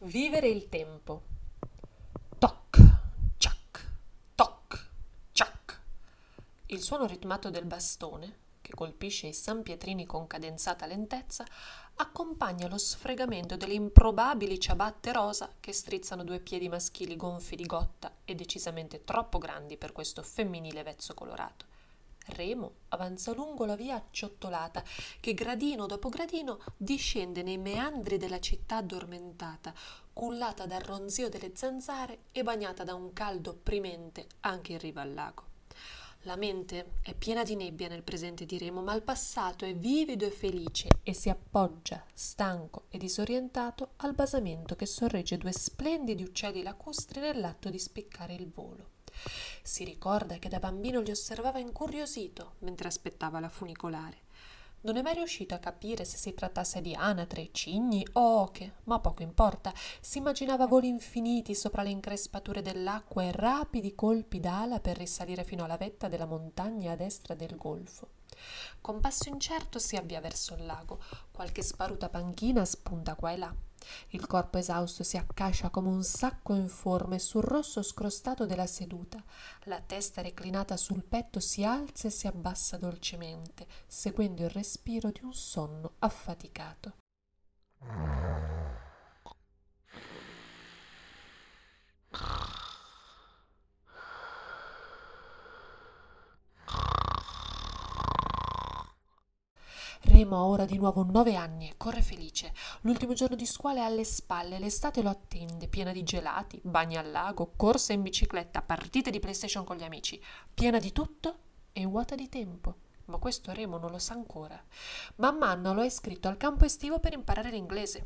Vivere il tempo. Toc, ciac, toc, ciac. Il suono ritmato del bastone, che colpisce i sanpietrini con cadenzata lentezza, accompagna lo sfregamento delle improbabili ciabatte rosa che strizzano due piedi maschili gonfi di gotta e decisamente troppo grandi per questo femminile vezzo colorato. Remo avanza lungo la via acciottolata che gradino dopo gradino discende nei meandri della città addormentata, cullata dal ronzio delle zanzare e bagnata da un caldo opprimente anche in riva al lago. La mente è piena di nebbia nel presente di Remo, ma il passato è vivido e felice e si appoggia, stanco e disorientato, al basamento che sorregge due splendidi uccelli lacustri nell'atto di spiccare il volo. Si ricorda che da bambino li osservava incuriosito mentre aspettava la funicolare. Non è mai riuscito a capire se si trattasse di anatre, cigni o oche, ma poco importa. Si immaginava voli infiniti sopra le increspature dell'acqua e rapidi colpi d'ala per risalire fino alla vetta della montagna a destra del golfo. Con passo incerto si avvia verso il lago. Qualche sparuta panchina spunta qua e là. Il corpo esausto si accascia come un sacco informe sul rosso scrostato della seduta. La testa reclinata sul petto si alza e si abbassa dolcemente, seguendo il respiro di un sonno affaticato. Remo ha ora di nuovo nove anni e corre felice. L'ultimo giorno di scuola è alle spalle, l'estate lo attende, piena di gelati, bagni al lago, corse in bicicletta, partite di PlayStation con gli amici, piena di tutto e vuota di tempo. Ma questo Remo non lo sa ancora. Mamma Anna lo ha iscritto al campo estivo per imparare l'inglese.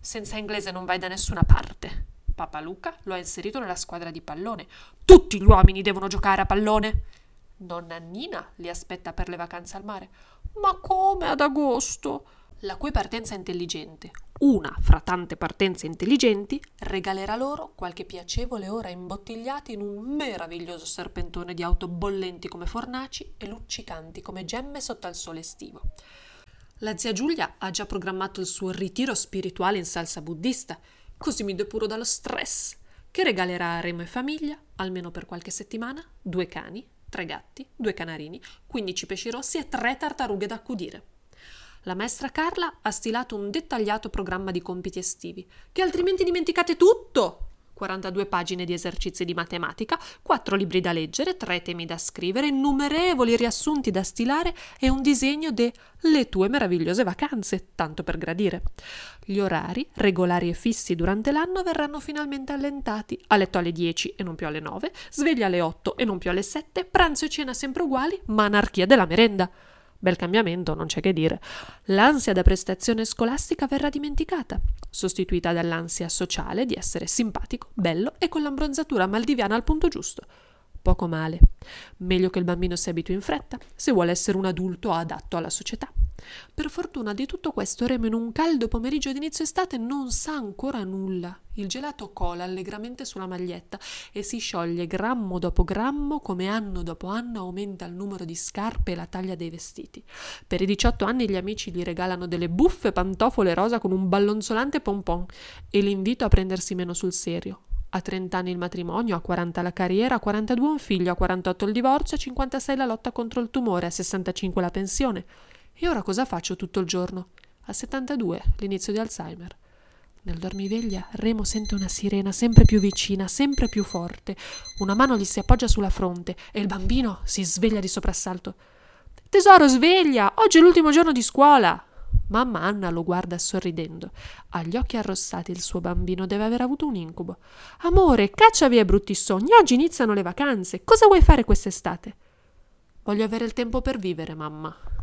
Senza inglese non vai da nessuna parte. Papa Luca lo ha inserito nella squadra di pallone. Tutti gli uomini devono giocare a pallone. Nonna Nina li aspetta per le vacanze al mare. Ma come ad agosto? La cui partenza intelligente, una fra tante partenze intelligenti, regalerà loro qualche piacevole ora imbottigliati in un meraviglioso serpentone di auto bollenti come fornaci e luccicanti come gemme sotto al sole estivo. La zia Giulia ha già programmato il suo ritiro spirituale in salsa buddista, così mi depuro dallo stress, che regalerà a Remo e famiglia, almeno per qualche settimana, due cani, tre gatti, due canarini, 15 pesci rossi e tre tartarughe da accudire. La maestra Carla ha stilato un dettagliato programma di compiti estivi, che altrimenti dimenticate tutto! 42 pagine di esercizi di matematica, 4 libri da leggere, 3 temi da scrivere, innumerevoli riassunti da stilare e un disegno de Le tue meravigliose vacanze, tanto per gradire. Gli orari, regolari e fissi durante l'anno, verranno finalmente allentati. A letto alle 10 e non più alle 9, sveglia alle 8 e non più alle 7, pranzo e cena sempre uguali, ma anarchia della merenda. Bel cambiamento, non c'è che dire. L'ansia da prestazione scolastica verrà dimenticata, sostituita dall'ansia sociale di essere simpatico, bello e con l'ambronzatura maldiviana al punto giusto. Poco male. Meglio che il bambino si abitui in fretta, se vuole essere un adulto adatto alla società. Per fortuna di tutto questo Remo in un caldo pomeriggio d'inizio estate non sa ancora nulla. Il gelato cola allegramente sulla maglietta e si scioglie grammo dopo grammo come anno dopo anno aumenta il numero di scarpe e la taglia dei vestiti. Per i 18 anni gli amici gli regalano delle buffe pantofole rosa con un ballonzolante pompon e l'invito a prendersi meno sul serio. A 30 anni il matrimonio, a 40 la carriera, a 42 un figlio, a 48 il divorzio, a 56 la lotta contro il tumore, a 65 la pensione. E ora cosa faccio tutto il giorno? A 72, l'inizio di Alzheimer. Nel dormiveglia Remo sente una sirena sempre più vicina, sempre più forte. Una mano gli si appoggia sulla fronte e il bambino si sveglia di soprassalto. Tesoro, sveglia! Oggi è l'ultimo giorno di scuola! Mamma Anna lo guarda sorridendo. Ha gli occhi arrossati il suo bambino deve aver avuto un incubo. Amore, caccia via brutti sogni. Oggi iniziano le vacanze. Cosa vuoi fare quest'estate? Voglio avere il tempo per vivere, mamma.